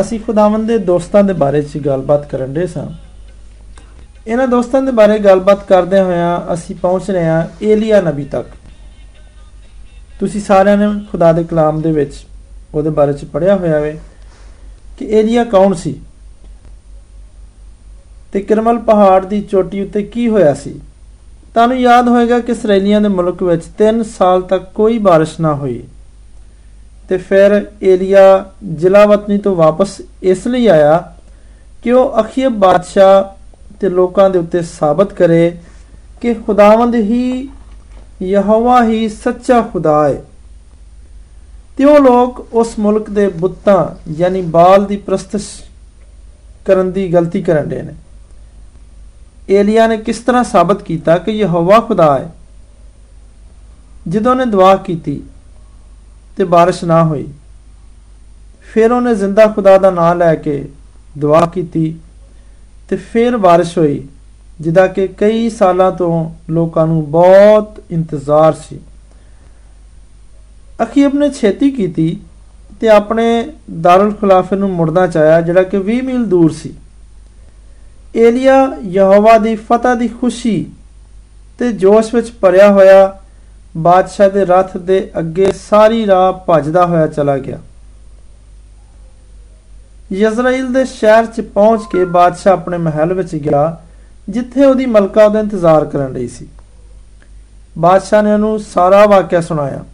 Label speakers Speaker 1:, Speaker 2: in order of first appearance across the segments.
Speaker 1: ਅਸੀਂ ਖੁਦਾਵੰਦ ਦੇ ਦੋਸਤਾਂ ਦੇ ਬਾਰੇ ਚ ਗੱਲਬਾਤ ਕਰਨ ਦੇ ਸਾਂ। ਇਹਨਾਂ ਦੋਸਤਾਂ ਦੇ ਬਾਰੇ ਗੱਲਬਾਤ ਕਰਦੇ ਹੋਇਆ ਅਸੀਂ ਪਹੁੰਚ ਰਹੇ ਹਾਂ ਏਲੀਆ ਨਬੀ ਤੱਕ। ਤੁਸੀਂ ਸਾਰਿਆਂ ਨੇ ਖੁਦਾ ਦੇ ਕਲਾਮ ਦੇ ਵਿੱਚ ਉਹਦੇ ਬਾਰੇ ਚ ਪੜਿਆ ਹੋਇਆ ਵੇ ਕਿ ਏਲੀਆ ਕੌਣ ਸੀ ਤੇ ਕਰਮਲ ਪਹਾੜ ਦੀ ਚੋਟੀ ਉੱਤੇ ਕੀ ਹੋਇਆ ਸੀ। ਤੁਹਾਨੂੰ ਯਾਦ ਹੋਏਗਾ ਕਿ ਇਸرائیਲੀਆਂ ਦੇ ਮੁਲਕ ਵਿੱਚ 3 ਸਾਲ ਤੱਕ ਕੋਈ بارش ਨਾ ਹੋਈ। ਤੇ ਫਿਰ ਏਲੀਆ ਜਲਾਵਤਨੀ ਤੋਂ ਵਾਪਸ ਇਸ ਲਈ ਆਇਆ ਕਿ ਉਹ ਅਖੀਬ ਬਾਦਸ਼ਾਹ ਤੇ ਲੋਕਾਂ ਦੇ ਉੱਤੇ ਸਾਬਤ ਕਰੇ ਕਿ ਖੁਦਾਵੰਦ ਹੀ ਯਹੋਵਾ ਹੀ ਸੱਚਾ ਖੁਦਾ ਹੈ। ਤੇ ਉਹ ਲੋਕ ਉਸ ਮੁਲਕ ਦੇ ਬੁੱਤਾਂ ਯਾਨੀ ਬਾਲ ਦੀ ਪ੍ਰਸਤਿਸ਼ ਕਰਨ ਦੀ ਗਲਤੀ ਕਰਨ ਦੇ ਨੇ। ਏਲੀਆ ਨੇ ਕਿਸ ਤਰ੍ਹਾਂ ਸਾਬਤ ਕੀਤਾ ਕਿ ਯਹੋਵਾ ਖੁਦਾ ਹੈ? ਜਦੋਂ ਨੇ ਦੁਆ ਕੀਤੀ ਤੇ بارش ਨਾ ਹੋਈ ਫਿਰ ਉਹਨੇ ਜ਼ਿੰਦਾ ਖੁਦਾ ਦਾ ਨਾਮ ਲੈ ਕੇ ਦੁਆ ਕੀਤੀ ਤੇ ਫਿਰ بارش ਹੋਈ ਜਿਹਦਾ ਕਿ ਕਈ ਸਾਲਾਂ ਤੋਂ ਲੋਕਾਂ ਨੂੰ ਬਹੁਤ ਇੰਤਜ਼ਾਰ ਸੀ ਅਖੀਬ ਨੇ ਛੇਤੀ ਕੀਤੀ ਤੇ ਆਪਣੇ ਦਾਰੁਲ ਖੁਲਾਫੇ ਨੂੰ ਮੁੜਨਾ ਚਾਹਿਆ ਜਿਹੜਾ ਕਿ 20 ਮੀਲ ਦੂਰ ਸੀ ਏਲੀਆ ਯਹੋਵਾ ਦੀ ਫਤਹ ਦੀ ਖੁਸ਼ੀ ਤੇ ਜੋਸ਼ ਵਿੱਚ ਭਰਿਆ ਹੋਇਆ ਬਾਦਸ਼ਾਹ ਦੇ ਰਥ ਦੇ ਅੱਗੇ ਸਾਰੀ ਰਾਹ ਭੱਜਦਾ ਹੋਇਆ ਚਲਾ ਗਿਆ। ਯਜ਼ਰਾਇਲ ਦੇ ਸ਼ਹਿਰ 'ਚ ਪਹੁੰਚ ਕੇ ਬਾਦਸ਼ਾਹ ਆਪਣੇ ਮਹਿਲ ਵਿੱਚ ਗਿਆ, ਜਿੱਥੇ ਉਹਦੀ ਮਲਕਾ ਉਹਦਾ ਇੰਤਜ਼ਾਰ ਕਰਨ ਰਹੀ ਸੀ। ਬਾਦਸ਼ਾਹ ਨੇ ਉਹਨੂੰ ਸਾਰਾ ਵਾਕਿਆ ਸੁਣਾਇਆ।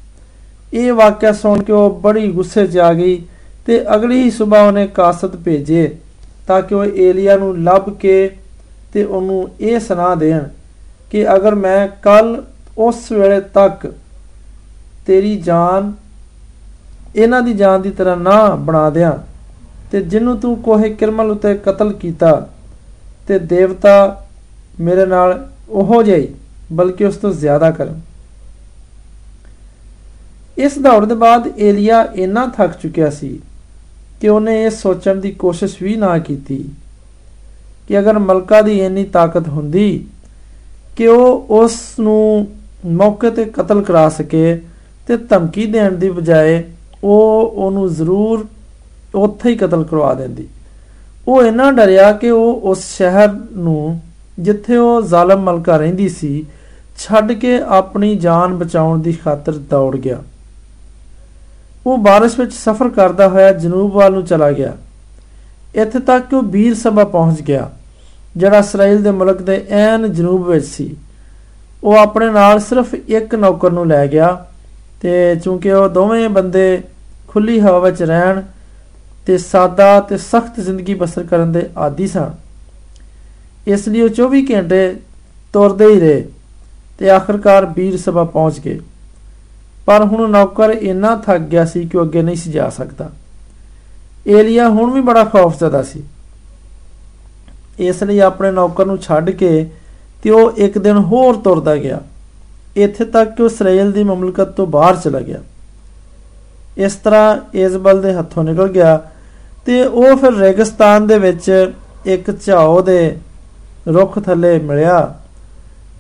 Speaker 1: ਇਹ ਵਾਕਿਆ ਸੁਣ ਕੇ ਉਹ ਬੜੀ ਗੁੱਸੇ 'ਚ ਆ ਗਈ ਤੇ ਅਗਲੀ ਹੀ ਸਵੇਰ ਉਹਨੇ ਕਾਸਤ ਭੇਜੇ ਤਾਂ ਕਿ ਉਹ ਏਲੀਆ ਨੂੰ ਲੱਭ ਕੇ ਤੇ ਉਹਨੂੰ ਇਹ ਸੁਣਾ ਦੇਣ ਕਿ ਅਗਰ ਮੈਂ ਕੱਲ ਉਸ ਵੇਲੇ ਤੱਕ ਤੇਰੀ ਜਾਨ ਇਹਨਾਂ ਦੀ ਜਾਨ ਦੀ ਤਰ੍ਹਾਂ ਨਾ ਬਣਾ ਦਿਆਂ ਤੇ ਜਿਹਨੂੰ ਤੂੰ ਕੋਹੇ ਕਿਰਮਲ ਉਤੇ ਕਤਲ ਕੀਤਾ ਤੇ ਦੇਵਤਾ ਮੇਰੇ ਨਾਲ ਉਹੋ ਜਿਹੀ ਬਲਕਿ ਉਸ ਤੋਂ ਜ਼ਿਆਦਾ ਕਰਨ। ਇਸ ਦੌੜ ਦੇ ਬਾਅਦ ਏਲੀਆ ਇੰਨਾ ਥੱਕ ਚੁੱਕਿਆ ਸੀ ਕਿ ਉਹਨੇ ਇਹ ਸੋਚਣ ਦੀ ਕੋਸ਼ਿਸ਼ ਵੀ ਨਾ ਕੀਤੀ ਕਿ ਅਗਰ ਮਲਕਾ ਦੀ ਇੰਨੀ ਤਾਕਤ ਹੁੰਦੀ ਕਿ ਉਹ ਉਸ ਨੂੰ ਮੌਕੇ ਤੇ ਕਤਲ ਕਰਾ ਸਕੇ ਤੇ ਧਮਕੀ ਦੇਣ ਦੀ ਬਜਾਏ ਉਹ ਉਹਨੂੰ ਜ਼ਰੂਰ ਉੱਥੇ ਹੀ ਕਤਲ ਕਰਵਾ ਦਿੰਦੀ। ਉਹ ਇੰਨਾ ਡਰਿਆ ਕਿ ਉਹ ਉਸ ਸ਼ਹਿਰ ਨੂੰ, ਜਿੱਥੇ ਉਹ ਜ਼ਾਲਮ ਮਲਕਾ ਰਹਿੰਦੀ ਸੀ, ਛੱਡ ਕੇ ਆਪਣੀ ਜਾਨ ਬਚਾਉਣ ਦੀ ਖਾਤਰ ਦੌੜ ਗਿਆ। ਉਹ ਬਾਰਿਸ਼ ਵਿੱਚ ਸਫ਼ਰ ਕਰਦਾ ਹੋਇਆ ਜਨੂਬ ਵੱਲ ਨੂੰ ਚਲਾ ਗਿਆ। ਇੱਥੇ ਤੱਕ ਕਿ ਉਹ ਬੀਰ ਸਭਾ ਪਹੁੰਚ ਗਿਆ, ਜਿਹੜਾ ਇਸਰਾਇਲ ਦੇ ਮੁਲਕ ਦੇ ਐਨ ਜਨੂਬ ਵਿੱਚ ਸੀ। ਉਹ ਆਪਣੇ ਨਾਲ ਸਿਰਫ ਇੱਕ ਨੌਕਰ ਨੂੰ ਲੈ ਗਿਆ ਤੇ ਚੂੰਕਿ ਉਹ ਦੋਵੇਂ ਬੰਦੇ ਖੁੱਲੀ ਹਵਾ ਵਿੱਚ ਰਹਿਣ ਤੇ ਸਾਦਾ ਤੇ ਸਖਤ ਜ਼ਿੰਦਗੀ ਬਸਰ ਕਰਨ ਦੇ ਆਦੀ ਸਨ, ਇਸ ਲਈ ਉਹ 24 ਘੰਟੇ ਤੁਰਦੇ ਹੀ ਰਹੇ ਤੇ ਆਖਰਕਾਰ ਬੀਰ ਸਭਾ ਪਹੁੰਚ ਗਏ। ਪਰ ਹੁਣ ਨੌਕਰ ਇੰਨਾ ਥੱਕ ਗਿਆ ਸੀ ਕਿ ਉਹ ਅੱਗੇ ਨਹੀਂ ਸੀ ਜਾ ਸਕਦਾ। ਏਲੀਆ ਹੁਣ ਵੀ ਬੜਾ ਖੌਫਜ਼ਦਾ ਸੀ। ਇਸ ਲਈ ਆਪਣੇ ਨੌਕਰ ਨੂੰ ਛੱਡ ਕੇ ਤੇ ਉਹ ਇੱਕ ਦਿਨ ਹੋਰ ਤੁਰਦਾ ਗਿਆ। ਇੱਥੇ ਤੱਕ ਕਿ ਉਹ ਇਸਰਾਇਲ ਦੀ ਮਮਲਕਤ ਤੋਂ ਬਾਹਰ ਚਲਾ ਗਿਆ। ਇਸ ਤਰ੍ਹਾਂ ਇਜ਼ਬਲ ਦੇ ਹੱਥੋਂ ਨਿਕਲ ਗਿਆ ਤੇ ਉਹ ਫਿਰ ਰੇਗਿਸਤਾਨ ਦੇ ਵਿੱਚ ਇੱਕ ਝਾਓ ਦੇ ਰੁੱਖ ਥੱਲੇ ਮਿਲਿਆ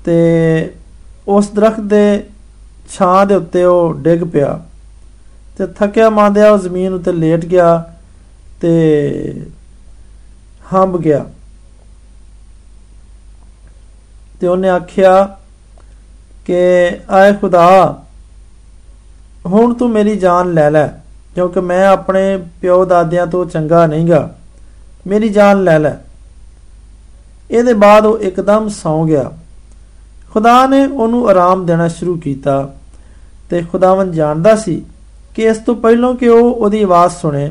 Speaker 1: ਤੇ ਉਸ ਦਰਖਤ ਦੇ ਛਾਂ ਦੇ ਉੱਤੇ ਉਹ ਡਿੱਗ ਪਿਆ ਤੇ ਥੱਕਿਆ ਮਾਂਦਿਆ ਉਹ ਜ਼ਮੀਨ ਉੱਤੇ ਲੇਟ ਗਿਆ ਤੇ ਹੰਬ ਗਿਆ। ਤੇ ਉਹਨੇ ਆਖਿਆ ਕਿ ਆਏ ਖੁਦਾ, ਹੁਣ ਤੂੰ ਮੇਰੀ ਜਾਨ ਲੈ ਲੈ, ਕਿਉਂਕਿ ਮੈਂ ਆਪਣੇ ਪਿਓ ਦਾਦਿਆਂ ਤੋਂ ਚੰਗਾ ਨਹੀਂਗਾ। ਮੇਰੀ ਜਾਨ ਲੈ ਲੈ। ਇਹਦੇ ਬਾਅਦ ਉਹ ਇੱਕਦਮ ਸੌਂ ਗਿਆ। ਖੁਦਾ ਨੇ ਉਹਨੂੰ ਆਰਾਮ ਦੇਣਾ ਸ਼ੁਰੂ ਕੀਤਾ ਤੇ ਖੁਦਾਵੰ ਜਾਣਦਾ ਸੀ ਕਿ ਇਸ ਤੋਂ ਪਹਿਲਾਂ ਕਿ ਉਹ ਉਹਦੀ ਆਵਾਜ਼ ਸੁਣੇ,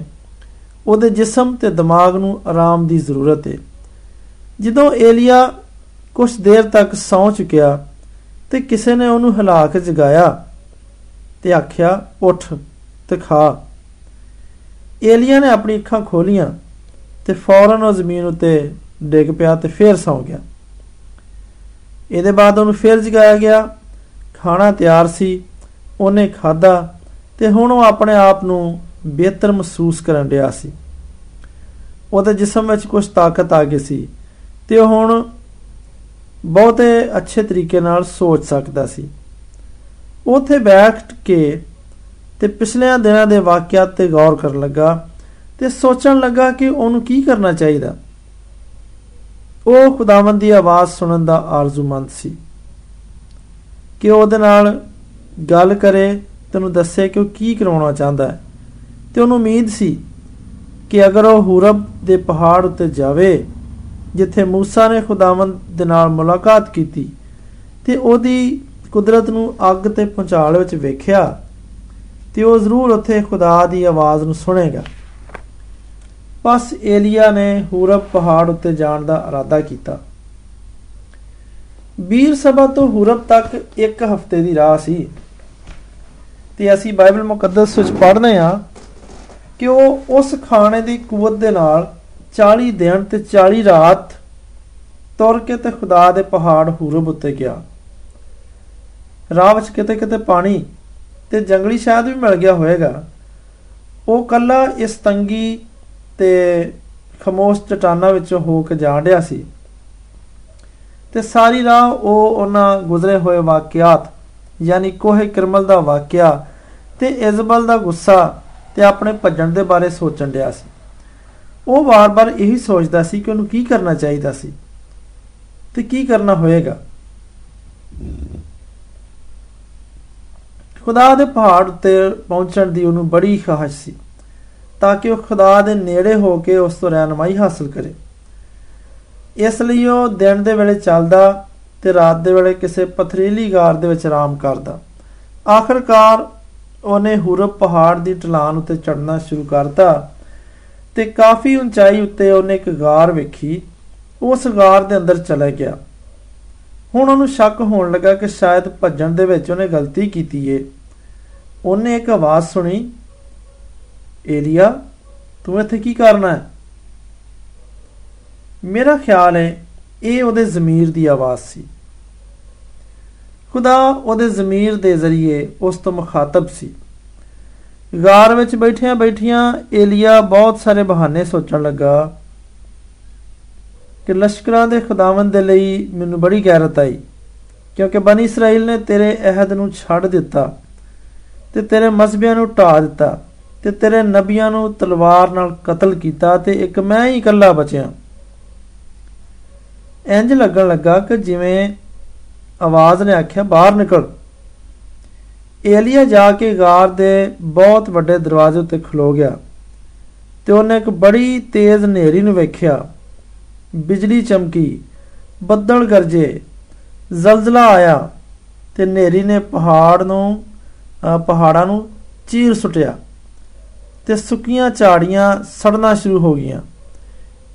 Speaker 1: ਉਹਦੇ ਜਿਸਮ ਤੇ ਦਿਮਾਗ ਨੂੰ ਆਰਾਮ ਦੀ ਜ਼ਰੂਰਤ ਹੈ ਜਦੋਂ ਏਲੀਆ ਕੁਝ ਦੇਰ ਤੱਕ ਸੌਂ ਚੁੱਕਿਆ ਤੇ ਕਿਸੇ ਨੇ ਉਹਨੂੰ ਹਿਲਾ ਕੇ ਜਗਾਇਆ ਤੇ ਆਖਿਆ, ਉੱਠ ਤੇ ਖਾ। ਏਲੀਆ ਨੇ ਆਪਣੀ ਅੱਖਾਂ ਖੋਲੀਆਂ ਤੇ ਫੌਰਨ ਉਹ ਜ਼ਮੀਨ ਉੱਤੇ ਡਿੱਗ ਪਿਆ ਤੇ ਫੇਰ ਸੌਂ ਗਿਆ। ਇਹਦੇ ਬਾਅਦ ਉਹਨੂੰ ਫੇਰ ਜਗਾਇਆ ਗਿਆ। ਖਾਣਾ ਤਿਆਰ ਸੀ, ਉਹਨੇ ਖਾਦਾ ਤੇ ਹੁਣ ਉਹ ਆਪਣੇ ਆਪ ਨੂੰ ਬਿਹਤਰ ਮਹਿਸੂਸ ਕਰਨ ਰਿਹਾ ਸੀ। ਉਹਦੇ ਜਿਸਮ ਵਿੱਚ ਕੁਝ ਤਾਕਤ ਆ ਗਈ ਸੀ ਤੇ ਉਹ ਹੁਣ ਬਹੁਤੇ ਅੱਛੇ ਤਰੀਕੇ ਨਾਲ ਸੋਚ ਸਕਦਾ ਸੀ। ਉੱਥੇ ਬੈਠ ਕੇ ਤੇ ਪਿਛਲੇ ਦਿਨਾਂ ਦੇ ਵਾਕਿਆਤ ਤੇ ਗੌਰ ਕਰਨ ਲੱਗਾ ਤੇ ਸੋਚਣ ਲੱਗਾ ਕਿ ਉਹਨੂੰ ਕੀ ਕਰਨਾ ਚਾਹੀਦਾ। ਉਹ ਖੁਦਾਵੰਦ ਦੀ ਆਵਾਜ਼ ਸੁਣਨ ਦਾ ਆਰਜ਼ੂਮੰਦ ਸੀ। ਕਿ ਉਹਦੇ ਨਾਲ ਗੱਲ ਕਰੇ, ਤੈਨੂੰ ਦੱਸੇ ਕਿ ਉਹ ਕੀ ਕਰਾਉਣਾ ਚਾਹੁੰਦਾ ਹੈ। ਤੇ ਉਹਨੂੰ ਉਮੀਦ ਸੀ ਕਿ ਅਗਰ ਉਹ ਹੂਰਬ ਦੇ ਪਹਾੜ ਉੱਤੇ ਜਾਵੇ ਜਿੱਥੇ موسی ਨੇ ਖੁਦਾਵੰਦ ਦੇ ਨਾਲ ਮੁਲਾਕਾਤ ਕੀਤੀ ਤੇ ਉਹਦੀ ਕੁਦਰਤ ਨੂੰ ਅੱਗ ਤੇ ਪਹੁੰਚਾਲ ਵਿੱਚ ਵੇਖਿਆ ਤੇ ਉਹ ਜ਼ਰੂਰ ਉੱਥੇ ਖੁਦਾ ਦੀ ਆਵਾਜ਼ ਨੂੰ ਸੁਣੇਗਾ ਬਸ ਏਲੀਆ ਨੇ ਹੂਰਬ ਪਹਾੜ ਉੱਤੇ ਜਾਣ ਦਾ ਇਰਾਦਾ ਕੀਤਾ ਬੀਰ ਸਭਾ ਤੋਂ ਹੂਰਬ ਤੱਕ ਇੱਕ ਹਫ਼ਤੇ ਦੀ ਰਾਹ ਸੀ ਤੇ ਅਸੀਂ ਬਾਈਬਲ ਮੁਕੱਦਸ ਵਿੱਚ ਪੜ੍ਹਨੇ ਆ ਕਿ ਉਹ ਉਸ ਖਾਣੇ ਦੀ ਕੂਵਤ ਦੇ ਨਾਲ 40 ਦਿਨ ਤੇ 40 ਰਾਤ ਤੁਰ ਕੇ ਤੇ ਖੁਦਾ ਦੇ ਪਹਾੜ ਹੂਰਬ ਉੱਤੇ ਗਿਆ। ਰਾਹ ਵਿੱਚ ਕਿਤੇ ਕਿਤੇ ਪਾਣੀ ਤੇ ਜੰਗਲੀ ਸ਼ਾਇਦ ਵੀ ਮਿਲ ਗਿਆ ਹੋਵੇਗਾ। ਉਹ ਕੱਲਾ ਇਸ ਤੰਗੀ ਤੇ ਖਮੋਸ਼ ਚਟਾਨਾਂ ਵਿੱਚੋਂ ਹੋ ਕੇ ਜਾਣ ਰਿਹਾ ਸੀ। ਤੇ ਸਾਰੀ ਰਾਹ ਉਹ ਉਹਨਾਂ ਗੁਜ਼ਰੇ ਹੋਏ ਵਾਕਿਆਤ, ਯਾਨੀ ਕੋਹੇ ਕਰਮਲ ਦਾ ਵਾਕਿਆ ਤੇ ਇਜ਼ਬਲ ਦਾ ਗੁੱਸਾ ਤੇ ਆਪਣੇ ਭੱਜਣ ਦੇ ਬਾਰੇ ਸੋਚਣ ਰਿਹਾ ਸੀ। ਉਹ ਵਾਰ-ਵਾਰ ਇਹੀ ਸੋਚਦਾ ਸੀ ਕਿ ਉਹਨੂੰ ਕੀ ਕਰਨਾ ਚਾਹੀਦਾ ਸੀ ਤੇ ਕੀ ਕਰਨਾ ਹੋਏਗਾ। ਖੁਦਾ ਦੇ ਪਹਾੜ ਉੱਤੇ ਪਹੁੰਚਣ ਦੀ ਉਹਨੂੰ ਬੜੀ ਖਾਹਸ਼ ਸੀ ਤਾਂ ਕਿ ਉਹ ਖੁਦਾ ਦੇ ਨੇੜੇ ਹੋ ਕੇ ਉਸ ਤੋਂ ਰਹਿਨਮਾਈ ਹਾਸਲ ਕਰੇ। ਇਸ ਲਈ ਉਹ ਦਿਨ ਦੇ ਵੇਲੇ ਚੱਲਦਾ ਤੇ ਰਾਤ ਦੇ ਵੇਲੇ ਕਿਸੇ ਪਥਰੀਲੀ ਗਾਰ ਦੇ ਵਿੱਚ ਆਰਾਮ ਕਰਦਾ। ਆਖਰਕਾਰ ਉਹਨੇ ਹੁਰਬ ਪਹਾੜ ਦੀ ਢਲਾਨ ਉੱਤੇ ਚੜਨਾ ਸ਼ੁਰੂ ਕਰਤਾ ਤੇ ਕਾਫੀ ਉਚਾਈ ਉੱਤੇ ਉਹਨੇ ਇੱਕ ਗਾਰ ਵੇਖੀ। ਉਸ ਗਾਰ ਦੇ ਅੰਦਰ ਚਲਾ ਗਿਆ। ਹੁਣ ਉਹਨੂੰ ਸ਼ੱਕ ਹੋਣ ਲੱਗਾ ਕਿ ਸ਼ਾਇਦ ਭੱਜਣ ਦੇ ਵਿੱਚ ਉਹਨੇ ਗਲਤੀ ਕੀਤੀ ਏ। ਉਹਨੇ ਇੱਕ ਆਵਾਜ਼ ਸੁਣੀ, ਏਲੀਆ, ਤੂੰ ਇੱਥੇ ਕੀ ਕਰਨਾ ਹੈ? ਮੇਰਾ ਖਿਆਲ ਹੈ, ਇਹ ਉਹਦੇ ਜ਼ਮੀਰ ਦੀ ਆਵਾਜ਼ ਸੀ। ਖੁਦਾ ਉਹਦੇ ਜ਼ਮੀਰ ਦੇ ਜ਼ਰੀਏ ਉਸ ਤੋਂ ਮੁਖਾਤਬ ਸੀ। ਗਾਰ ਵਿੱਚ ਬੈਠਿਆਂ ਬੈਠਿਆਂ ਏਲੀਆ ਬਹੁਤ ਸਾਰੇ ਬਹਾਨੇ ਸੋਚਣ ਲੱਗਾ ਕਿ ਲਸ਼ਕਰਾਂ ਦੇ ਖੁਦਾਵੰਦ ਦੇ ਲਈ ਮੈਨੂੰ ਬੜੀ ਗੈਰਤ ਆਈ, ਕਿਉਂਕਿ ਬਨੀ ਇਸਰਾਇਲ ਨੇ ਤੇਰੇ ਅਹਿਦ ਨੂੰ ਛੱਡ ਦਿੱਤਾ ਤੇ ਤੇਰੇ ਮਸਬਿਆਂ ਨੂੰ ਢਾ ਦਿੱਤਾ ਤੇ ਤੇਰੇ ਨਬੀਆਂ ਨੂੰ ਤਲਵਾਰ ਨਾਲ ਕਤਲ ਕੀਤਾ ਤੇ ਇੱਕ ਮੈਂ ਹੀ ਇਕੱਲਾ ਬਚਿਆ। ਇੰਜ ਲੱਗਣ ਲੱਗਾ ਕਿ ਜਿਵੇਂ ਆਵਾਜ਼ ਨੇ ਆਖਿਆ, ਬਾਹਰ ਨਿਕਲ। ਏਲੀਆ ਜਾ ਕੇ ਗਾਰ ਦੇ ਬਹੁਤ ਵੱਡੇ ਦਰਵਾਜ਼ੇ ਉੱਤੇ ਖਲੋ ਗਿਆ ਤੇ ਉਹਨੇ ਇੱਕ ਬੜੀ ਤੇਜ਼ ਹਨੇਰੀ ਨੂੰ ਵੇਖਿਆ। ਬਿਜਲੀ ਚਮਕੀ, ਬੱਦਲ ਗਰਜੇ, ਜ਼ਲਜ਼ਲਾ ਆਇਆ ਤੇ ਹਨੇਰੀ ਨੇ ਪਹਾੜ ਨੂੰ ਪਹਾੜਾਂ ਨੂੰ ਚੀਰ ਸੁੱਟਿਆ ਤੇ ਸੁੱਕੀਆਂ ਝਾੜੀਆਂ ਸੜਨਾ ਸ਼ੁਰੂ ਹੋ ਗਈਆਂ।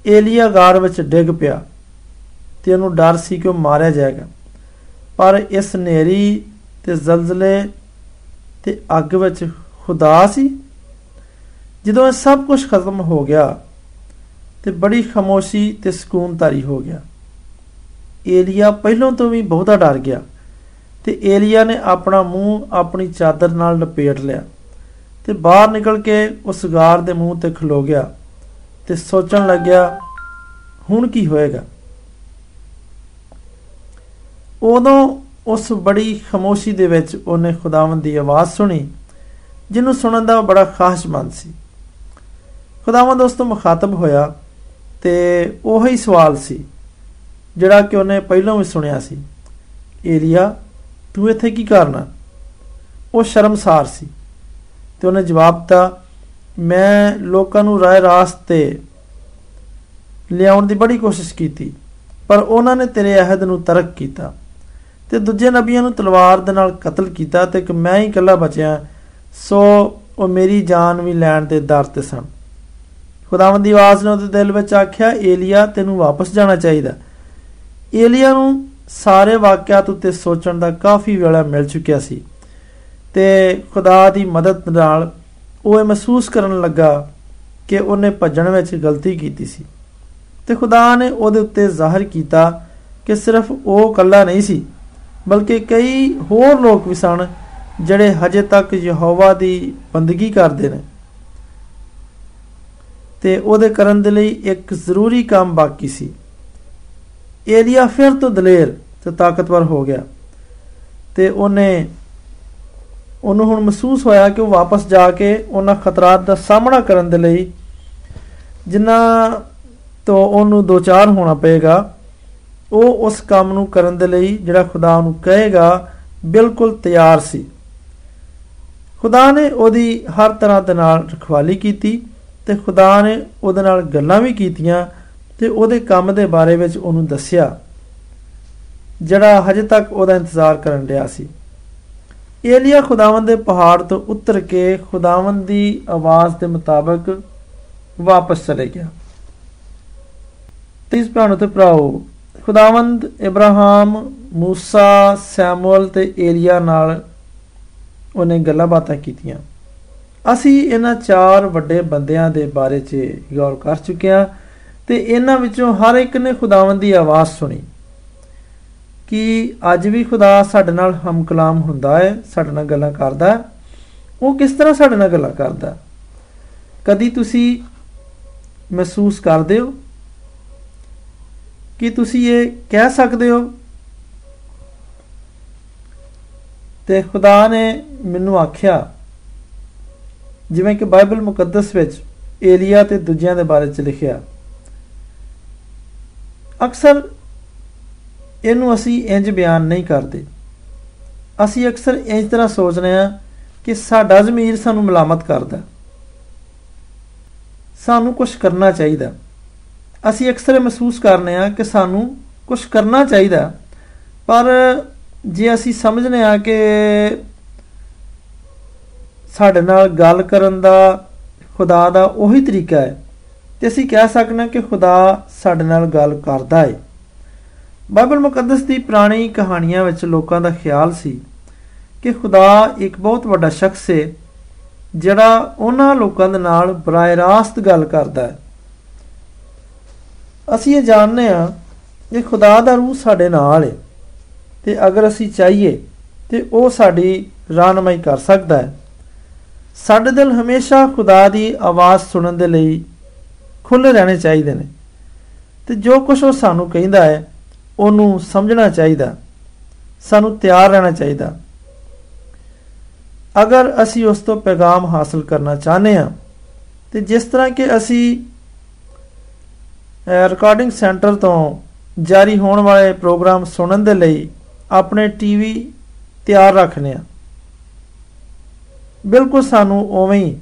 Speaker 1: ਏਲੀਆ ਗਾਰ ਵਿੱਚ ਡਿੱਗ ਪਿਆ ਤੇ ਉਹਨੂੰ ਡਰ ਸੀ ਕਿ ਉਹ ਮਾਰਿਆ ਜਾਏਗਾ। ਪਰ ਇਸ ਹਨੇਰੀ ਤੇ ਜ਼ਲਜ਼ਲੇ ਤੇ ਅੱਗ ਵਿੱਚ ਖੁਦਾ ਸੀ। ਜਦੋਂ ਇਹ ਸਭ ਕੁਝ ਖਤਮ ਹੋ ਗਿਆ ਤੇ ਬੜੀ ਖਮੋਸ਼ੀ ਤੇ ਸਕੂਨ ਤਾਰੀ ਹੋ ਗਿਆ। ਏਲੀਆ ਪਹਿਲਾਂ ਤੋਂ ਵੀ ਬਹੁਤਾ ਡਰ ਗਿਆ ਤੇ ਏਲੀਆ ਨੇ ਆਪਣਾ ਮੂੰਹ ਆਪਣੀ ਚਾਦਰ ਨਾਲ ਲਪੇਟ ਲਿਆ ਤੇ ਬਾਹਰ ਨਿਕਲ ਕੇ ਉਸ ਗਾਰ ਦੇ ਮੂੰਹ ਤੇ ਖਲੋ ਗਿਆ ਤੇ ਸੋਚਣ ਲੱਗਿਆ, ਹੁਣ ਕੀ ਹੋਏਗਾ? ਉਦੋਂ ਉਸ ਬੜੀ ਖਮੋਸ਼ੀ ਦੇ ਵਿੱਚ ਉਹਨੇ ਖੁਦਾਵੰਦ ਦੀ ਆਵਾਜ਼ ਸੁਣੀ, ਜਿਹਨੂੰ ਸੁਣਨ ਦਾ ਬੜਾ ਖਾਸ ਮਨ ਸੀ। ਖੁਦਾਵੰਦ ਉਸ ਤੋਂ ਮੁਖਾਤਬ ਹੋਇਆ ਤੇ ਉਹੀ ਸਵਾਲ ਸੀ, ਜਿਹੜਾ ਕਿ ਉਹਨੇ ਪਹਿਲਾਂ ਵੀ ਸੁਣਿਆ ਸੀ। ਏਲੀਆ, ਤੂੰ ਇੱਥੇ ਕੀ ਕਰਨਾ ਉਹ ਸ਼ਰਮਸਾਰ ਸੀ ਤੇ ਉਹਨੇ ਜਵਾਬ ਦਿੱਤਾ, ਮੈਂ ਲੋਕਾਂ ਨੂੰ ਰਾਹ ਰਾਸਤੇ ਲਿਆਉਣ ਦੀ ਬੜੀ ਕੋਸ਼ਿਸ਼ ਕੀਤੀ, ਪਰ ਉਹਨਾਂ ਨੇ ਤੇਰੇ ਅਹਿਦ ਨੂੰ ਤਰਕ ਕੀਤਾ। ਤੇ ਦੂਜੇ ਨਬੀਆਂ ਨੂੰ ਤਲਵਾਰ ਦੇ ਨਾਲ ਕਤਲ ਕੀਤਾ ਤੇ ਕਿ ਮੈਂ ਹੀ ਇਕੱਲਾ ਬਚਿਆ, ਸੋ ਉਹ ਮੇਰੀ ਜਾਨ ਵੀ ਲੈਣ ਦੇ ਦਰ ਤੇ ਸਨ। ਖੁਦਾਵੰਦ ਦੀ ਆਵਾਜ਼ ਨੇ ਉਹਦੇ ਦਿਲ ਵਿੱਚ ਆਖਿਆ, ਏਲੀਆ, ਤੈਨੂੰ ਵਾਪਸ ਜਾਣਾ ਚਾਹੀਦਾ। ਏਲੀਆ ਨੂੰ ਸਾਰੇ ਵਾਕਿਆਤ ਉੱਤੇ ਸੋਚਣ ਦਾ ਕਾਫੀ ਵੇਲਾ ਮਿਲ ਚੁੱਕਿਆ ਸੀ ਤੇ ਖੁਦਾ ਦੀ ਮਦਦ ਨਾਲ ਉਹ ਇਹ ਮਹਿਸੂਸ ਕਰਨ ਲੱਗਾ ਕਿ ਉਹਨੇ ਭੱਜਣ ਵਿੱਚ ਗਲਤੀ ਕੀਤੀ ਸੀ। ਤੇ ਖੁਦਾ ਨੇ ਉਹਦੇ ਉੱਤੇ ਜ਼ਾਹਰ ਕੀਤਾ ਕਿ ਸਿਰਫ ਉਹ ਇਕੱਲਾ ਨਹੀਂ ਸੀ ਬਲਕਿ ਕਈ ਹੋਰ ਲੋਕ ਵੀ ਸਨ ਜਿਹੜੇ ਹਜੇ ਤੱਕ ਯਹੋਵਾ ਦੀ ਬੰਦਗੀ ਕਰਦੇ ਨੇ। ਤੇ ਉਹਦੇ ਕਰਨ ਦੇ ਲਈ ਇੱਕ ਜ਼ਰੂਰੀ ਕੰਮ ਬਾਕੀ ਸੀ। ਏਲੀਆ ਫਿਰ ਤੋਂ ਦਲੇਰ ਤੇ ਤਾਕਤਵਰ ਹੋ ਗਿਆ ਤੇ ਉਹਨੇ, ਉਹਨੂੰ ਹੁਣ ਮਹਿਸੂਸ ਹੋਇਆ ਕਿ ਉਹ ਵਾਪਸ ਜਾ ਕੇ ਉਹਨਾਂ ਖਤਰਾਤ ਦਾ ਸਾਹਮਣਾ ਕਰਨ ਦੇ ਲਈ ਜਿਨ੍ਹਾਂ ਤੋਂ ਉਹਨੂੰ ਦੋ ਚਾਰ ਹੋਣਾ ਪਏਗਾ ਉਹ ਉਸ ਕੰਮ ਨੂੰ ਕਰਨ ਦੇ ਲਈ ਜਿਹੜਾ ਖੁਦਾ ਉਹਨੂੰ ਕਹੇਗਾ ਬਿਲਕੁਲ ਤਿਆਰ ਸੀ। ਖੁਦਾ ਨੇ ਉਹਦੀ ਹਰ ਤਰ੍ਹਾਂ ਦੇ ਨਾਲ ਰਖਵਾਲੀ ਕੀਤੀ ਤੇ ਖੁਦਾ ਨੇ ਉਹਦੇ ਨਾਲ ਗੱਲਾਂ ਵੀ ਕੀਤੀਆਂ ਤੇ ਉਹਦੇ ਕੰਮ ਦੇ ਬਾਰੇ ਵਿੱਚ ਉਹਨੂੰ ਦੱਸਿਆ, ਜਿਹੜਾ ਹਜੇ ਤੱਕ ਉਹਦਾ ਇੰਤਜ਼ਾਰ ਕਰਨ ਰਿਹਾ ਸੀ। ਏਲੀਆ ਖੁਦਾਵੰਦ ਦੇ ਪਹਾੜ ਤੋਂ ਉਤਰ ਕੇ ਖੁਦਾਵੰਦ ਦੀ ਆਵਾਜ਼ ਦੇ ਮੁਤਾਬਕ ਵਾਪਸ ਚਲੇ ਗਿਆ। ਤਿਸ ਭੈਣੋ ਤੇ ਭਰਾਓ ਖੁਦਾਵੰਦ ਇਬਰਾਹਿਮ موسی ਸੈਮੂਅਲ ਤੇ ਏਲੀਆ ਨਾਲ ਉਹਨੇ ਗੱਲਾਂ ਬਾਤਾਂ ਕੀਤੀਆਂ ਅਸੀਂ ਇਹਨਾਂ ਚਾਰ ਵੱਡੇ ਬੰਦਿਆਂ ਦੇ ਬਾਰੇ 'ਚ ਗੌਰ ਕਰ ਚੁੱਕੇ ਹਾਂ ਤੇ ਇਹਨਾਂ ਵਿੱਚੋਂ ਹਰ ਇੱਕ ਨੇ ਖੁਦਾਵੰਦ ਦੀ ਆਵਾਜ਼ ਸੁਣੀ ਕਿ ਅੱਜ ਵੀ ਖੁਦਾ ਸਾਡੇ ਨਾਲ ਹਮਕਲਾਮ ਹੁੰਦਾ ਹੈ ਸਾਡੇ ਨਾਲ ਗੱਲਾਂ ਕਰਦਾ ਉਹ ਕਿਸ ਤਰ੍ਹਾਂ ਸਾਡੇ ਨਾਲ ਗੱਲਾਂ ਕਰਦਾ ਕਦੀ ਤੁਸੀਂ ਮਹਿਸੂਸ ਕਰਦੇ ਹੋ ਕਿ ਤੁਸੀਂ ਇਹ ਕਹਿ ਸਕਦੇ ਹੋ? ਤੇ ਖੁਦਾ ਨੇ ਮੈਨੂੰ ਆਖਿਆ, ਜਿਵੇਂ ਕਿ ਬਾਈਬਲ ਮੁਕੱਦਸ ਵਿੱਚ ਏਲੀਆ ਤੇ ਦੂਜਿਆਂ ਦੇ ਬਾਰੇ ਚ ਲਿਖਿਆ, ਅਕਸਰ ਇਹਨੂੰ ਅਸੀਂ ਇੰਜ ਬਿਆਨ ਨਹੀਂ ਕਰਦੇ। ਅਸੀਂ ਅਕਸਰ ਇੰਜ ਤਰ੍ਹਾਂ ਸੋਚਦੇ ਆ ਕਿ ਸਾਡਾ ਜ਼ਮੀਰ ਸਾਨੂੰ ਮਲਾਮਤ ਕਰਦਾ। ਸਾਨੂੰ ਕੁਝ ਕਰਨਾ ਚਾਹੀਦਾ। ਅਸੀਂ ਅਕਸਰ ਮਹਿਸੂਸ ਕਰਨੇ ਆ ਕਿ ਸਾਨੂੰ ਕੁਝ ਕਰਨਾ ਚਾਹੀਦਾ ਪਰ ਜੇ ਅਸੀਂ ਸਮਝਨੇ ਆ ਕਿ ਸਾਡੇ ਨਾਲ ਗੱਲ ਕਰਨ ਦਾ, ਖੁਦਾ ਦਾ ਉਹੀ ਤਰੀਕਾ ਹੈ, ਤੇ ਅਸੀਂ ਕਹਿ ਸਕਨੇ ਕਿ ਖੁਦਾ ਸਾਡੇ ਨਾਲ ਗੱਲ ਕਰਦਾ ਹੈ। ਬਾਈਬਲ ਮੁਕੱਦਸ ਦੀ ਪੁਰਾਣੀ ਕਹਾਣੀਆਂ ਵਿੱਚ ਲੋਕਾਂ ਦਾ ਖਿਆਲ ਸੀ ਕਿ ਖੁਦਾ ਇੱਕ ਬਹੁਤ ਵੱਡਾ ਸ਼ਖਸ ਹੈ, ਜਿਹੜਾ ਉਹਨਾਂ ਲੋਕਾਂ ਦੇ ਨਾਲ ਬਰਾਏ ਰਾਸਤ ਗੱਲ ਕਰਦਾ ਹੈ। ਅਸੀਂ ਇਹ ਜਾਣਦੇ ਹਾਂ ਕਿ ਖੁਦਾ ਦਾ ਰੂਹ ਸਾਡੇ ਨਾਲ ਹੈ ਤੇ ਅਗਰ ਅਸੀਂ ਚਾਹੀਏ ਤੇ ਉਹ ਸਾਡੀ ਰਾਹਨਮਾਈ ਕਰ ਸਕਦਾ ਹੈ। ਸਾਡੇ ਦਿਲ ਹਮੇਸ਼ਾ ਖੁਦਾ ਦੀ ਆਵਾਜ਼ ਸੁਣਨ ਦੇ ਲਈ ਖੁੱਲੇ ਰਹਿਣੇ ਚਾਹੀਦੇ ਨੇ ਤੇ ਜੋ ਕੁਝ ਉਹ ਸਾਨੂੰ ਕਹਿੰਦਾ ਹੈ, ਉਹਨੂੰ ਸਮਝਣਾ ਚਾਹੀਦਾ, ਸਾਨੂੰ ਤਿਆਰ ਰਹਿਣਾ ਚਾਹੀਦਾ। ਅਗਰ ਅਸੀਂ ਉਸ ਤੋਂ ਪੈਗਾਮ ਹਾਸਲ ਕਰਨਾ ਚਾਹਨੇ ਆ ਤੇ ਜਿਸ ਤਰ੍ਹਾਂ ਕਿ ਅਸੀਂ ਰਿਕਾਰਡਿੰਗ ਸੈਂਟਰ ਤੋਂ ਜਾਰੀ ਹੋਣ ਵਾਲੇ ਪ੍ਰੋਗਰਾਮ ਸੁਣਨ ਦੇ ਲਈ ਆਪਣੇ ਟੀਵੀ ਤਿਆਰ ਰੱਖਨੇ ਆ ਬਿਲਕੁਲ ਸਾਨੂੰ ਉਵੇਂ ਹੀ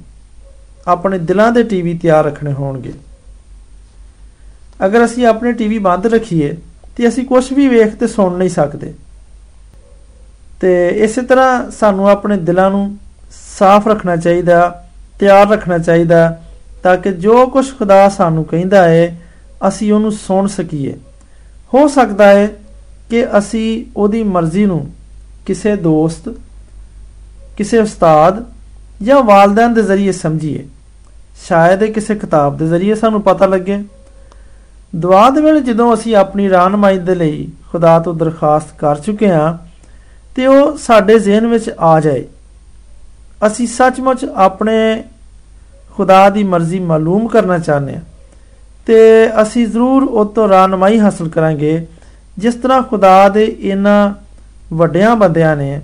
Speaker 1: ਆਪਣੇ ਦਿਲਾਂ ਦੇ ਟੀਵੀ ਤਿਆਰ ਰੱਖਣੇ ਹੋਣਗੇ। ਅਗਰ ਅਸੀਂ ਆਪਣੇ ਟੀਵੀ ਬੰਦ ਰੱਖੀਏ, ਤੇ ਅਸੀਂ ਕੁਝ ਵੀ ਵੇਖ ਤੇ ਸੁਣ ਨਹੀਂ ਸਕਦੇ। ਤੇ ਇਸੇ ਤਰ੍ਹਾਂ ਸਾਨੂੰ ਆਪਣੇ ਦਿਲਾਂ ਨੂੰ ਸਾਫ਼ ਰੱਖਣਾ ਚਾਹੀਦਾ, ਤਿਆਰ ਰੱਖਣਾ ਚਾਹੀਦਾ, ਤਾਂ ਕਿ ਜੋ ਕੁਝ ਖੁਦਾ ਸਾਨੂੰ ਕਹਿੰਦਾ ਹੈ ਅਸੀਂ ਉਹਨੂੰ ਸੁਣ ਸਕੀਏ। ਹੋ ਸਕਦਾ ਹੈ ਕਿ ਅਸੀਂ ਉਹਦੀ ਮਰਜ਼ੀ ਨੂੰ ਕਿਸੇ ਦੋਸਤ, ਕਿਸੇ ਉਸਤਾਦ ਜਾਂ ਵਾਲਦੈਨ ਦੇ ਜ਼ਰੀਏ ਸਮਝੀਏ। ਸ਼ਾਇਦ ਇਹ ਕਿਸੇ ਕਿਤਾਬ ਦੇ ਜ਼ਰੀਏ ਸਾਨੂੰ ਪਤਾ ਲੱਗੇ। ਦੁਆ ਦੇ ਵੇਲੇ ਜਦੋਂ ਅਸੀਂ ਆਪਣੀ ਰਾਨਮਾਈ ਦੇ ਲਈ ਖੁਦਾ ਤੋਂ ਦਰਖਾਸਤ ਕਰ ਚੁੱਕੇ ਹਾਂ, ਤੇ ਉਹ ਸਾਡੇ ਜ਼ਿਹਨ ਵਿੱਚ ਆ ਜਾਏ। ਅਸੀਂ ਸੱਚਮੁੱਚ ਆਪਣੇ ਖੁਦਾ ਦੀ ਮਰਜ਼ੀ ਮਾਲੂਮ ਕਰਨਾ ਚਾਹੁੰਦੇ ਹਾਂ। ਤੇ ਅਸੀਂ ਜ਼ਰੂਰ ਉਹ ਤੋਂ ਰਾਨਮਾਈ ਹਾਸਲ ਕਰਾਂਗੇ। ਜਿਸ ਤਰ੍ਹਾਂ ਖੁਦਾ ਦੇ ਇਹਨਾਂ ਵੱਡਿਆਂ ਬੰਦਿਆਂ ਨੇ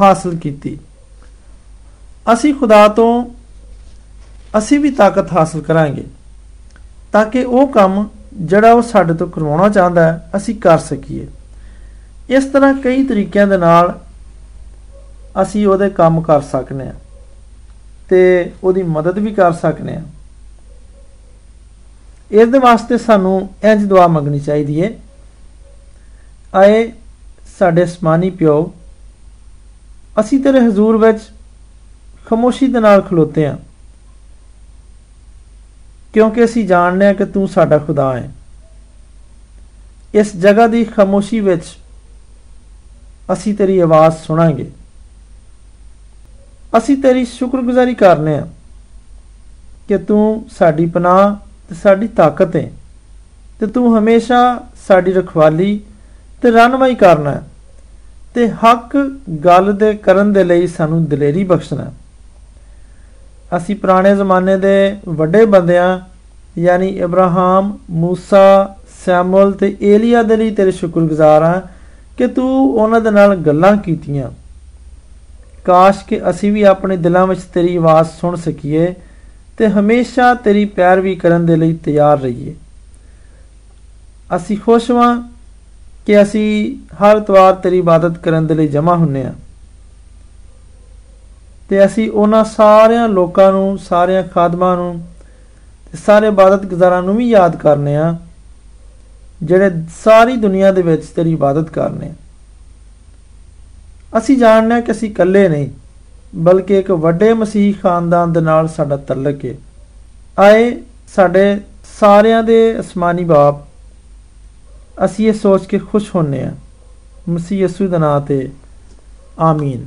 Speaker 1: ਹਾਸਲ ਕੀਤੀ। ਅਸੀਂ ਖੁਦਾ ਤੋਂ ਅਸੀਂ ਵੀ ਤਾਕਤ ਹਾਸਲ ਕਰਾਂਗੇ ਤਾਂ ਕਿ ਉਹ ਕੰਮ ਜਿਹੜਾ ਉਹ ਸਾਡੇ ਤੋਂ ਕਰਵਾਉਣਾ ਚਾਹੁੰਦਾ ਹੈ, ਅਸੀਂ ਕਰ ਸਕੀਏ। ਇਸ ਤਰ੍ਹਾਂ ਕਈ ਤਰੀਕਿਆਂ ਦੇ ਨਾਲ ਅਸੀਂ ਉਹਦੇ ਕੰਮ ਕਰ ਸਕਨੇ ਆ ਤੇ ਉਹਦੀ ਮਦਦ ਵੀ ਕਰ ਸਕਨੇ ਆ ਇਸ ਦੇ ਵਾਸਤੇ ਸਾਨੂੰ ਇੰਜ ਦੁਆ ਮੰਗਣੀ ਚਾਹੀਦੀ ਏ। ਆਏ ਸਾਡੇ ਅਸਮਾਨੀ ਪਿਓ, ਅਸੀਂ ਤੇਰੇ ਹਜ਼ੂਰ ਵਿੱਚ ਖਮੋਸ਼ੀ ਦੇ ਨਾਲ ਖਲੋਤੇ ਆਂ। ਕਿਉਂਕਿ ਅਸੀਂ ਜਾਣਦੇ ਹਾਂ ਕਿ ਤੂੰ ਸਾਡਾ ਖੁਦਾ ਹੈ ਇਸ ਜਗ੍ਹਾ ਦੀ ਖਮੋਸ਼ੀ ਵਿੱਚ ਅਸੀਂ ਤੇਰੀ ਆਵਾਜ਼ ਸੁਣਾਂਗੇ। ਅਸੀਂ ਤੇਰੀ ਸ਼ੁਕਰਗੁਜ਼ਾਰੀ ਕਰਨੇ ਆ ਕਿ ਤੂੰ ਸਾਡੀ ਪਨਾਹ ਤੇ ਸਾਡੀ ਤਾਕਤ ਹੈ ਤੇ ਤੂੰ ਹਮੇਸ਼ਾ ਸਾਡੀ ਰਖਵਾਲੀ ਤੇ ਰਹਿਨਮਾਈ ਕਰਨਾ ਤੇ ਹੱਕ ਗੱਲ ਦੇ ਕਰਨ ਦੇ ਲਈ ਸਾਨੂੰ ਦਲੇਰੀ ਬਖਸ਼ਣਾ ਅਸੀਂ ਪੁਰਾਣੇ ਜ਼ਮਾਨੇ ਦੇ ਵੱਡੇ ਬੰਦਿਆਂ ਯਾਨੀ ਇਬਰਾਹਿਮ موسی ਸੈਮੂਅਲ ਤੇ ਏਲੀਆ ਦੇ ਲਈ ਤੇਰੇ ਸ਼ੁਕਰਗੁਜ਼ਾਰ ਹਾਂ ਕਿ ਤੂੰ ਉਹਨਾਂ ਦੇ ਨਾਲ ਗੱਲਾਂ ਕੀਤੀਆਂ ਕਾਸ਼ ਕਿ ਅਸੀਂ ਵੀ ਆਪਣੇ ਦਿਲਾਂ ਵਿੱਚ ਤੇਰੀ ਆਵਾਜ਼ ਸੁਣ ਸਕੀਏ ਤੇ ਹਮੇਸ਼ਾ ਤੇਰੀ ਪੈਰਵੀ ਕਰਨ ਦੇ ਲਈ ਤਿਆਰ ਰਹੀਏ। ਅਸੀਂ ਖੁਸ਼ ਹਾਂ ਕਿ ਅਸੀਂ ਹਰ ਤਵਾਰ ਤੇਰੀ ਇਬਾਦਤ ਕਰਨ ਦੇ ਲਈ ਜਮ੍ਹਾਂ ਹੁੰਨੇ ਆ। ਤੇ ਅਸੀਂ ਉਹਨਾਂ ਸਾਰਿਆਂ ਲੋਕਾਂ ਨੂੰ, ਸਾਰਿਆਂ ਖਾਦਮਾਂ ਨੂੰ ਤੇ ਸਾਰੇ ਇਬਾਦਤ ਗੁਜ਼ਾਰਾਂ ਨੂੰ ਵੀ ਯਾਦ ਕਰਨੇ ਆ, ਜਿਹੜੇ ਸਾਰੀ ਦੁਨੀਆ ਦੇ ਵਿੱਚ ਤੇਰੀ ਇਬਾਦਤ ਕਰਨੇ ਅਸੀਂ ਜਾਣਦੇ ਹਾਂ ਕਿ ਅਸੀਂ ਇਕੱਲੇ ਨਹੀਂ। ਬਲਕਿ ਇੱਕ ਵੱਡੇ ਮਸੀਹ ਖਾਨਦਾਨ ਦੇ ਨਾਲ ਸਾਡਾ ਤਲਕ ਹੈ ਆਏ ਸਾਡੇ ਸਾਰਿਆਂ ਦੇ ਅਸਮਾਨੀ ਬਾਪ, ਅਸੀਂ ਇਹ ਸੋਚ ਕੇ ਖੁਸ਼ ਹੁੰਨੇ ਆ ਮਸੀਹ ਯਸੂ ਦੇ ਨਾਂ ਤੇ, ਆਮੀਨ।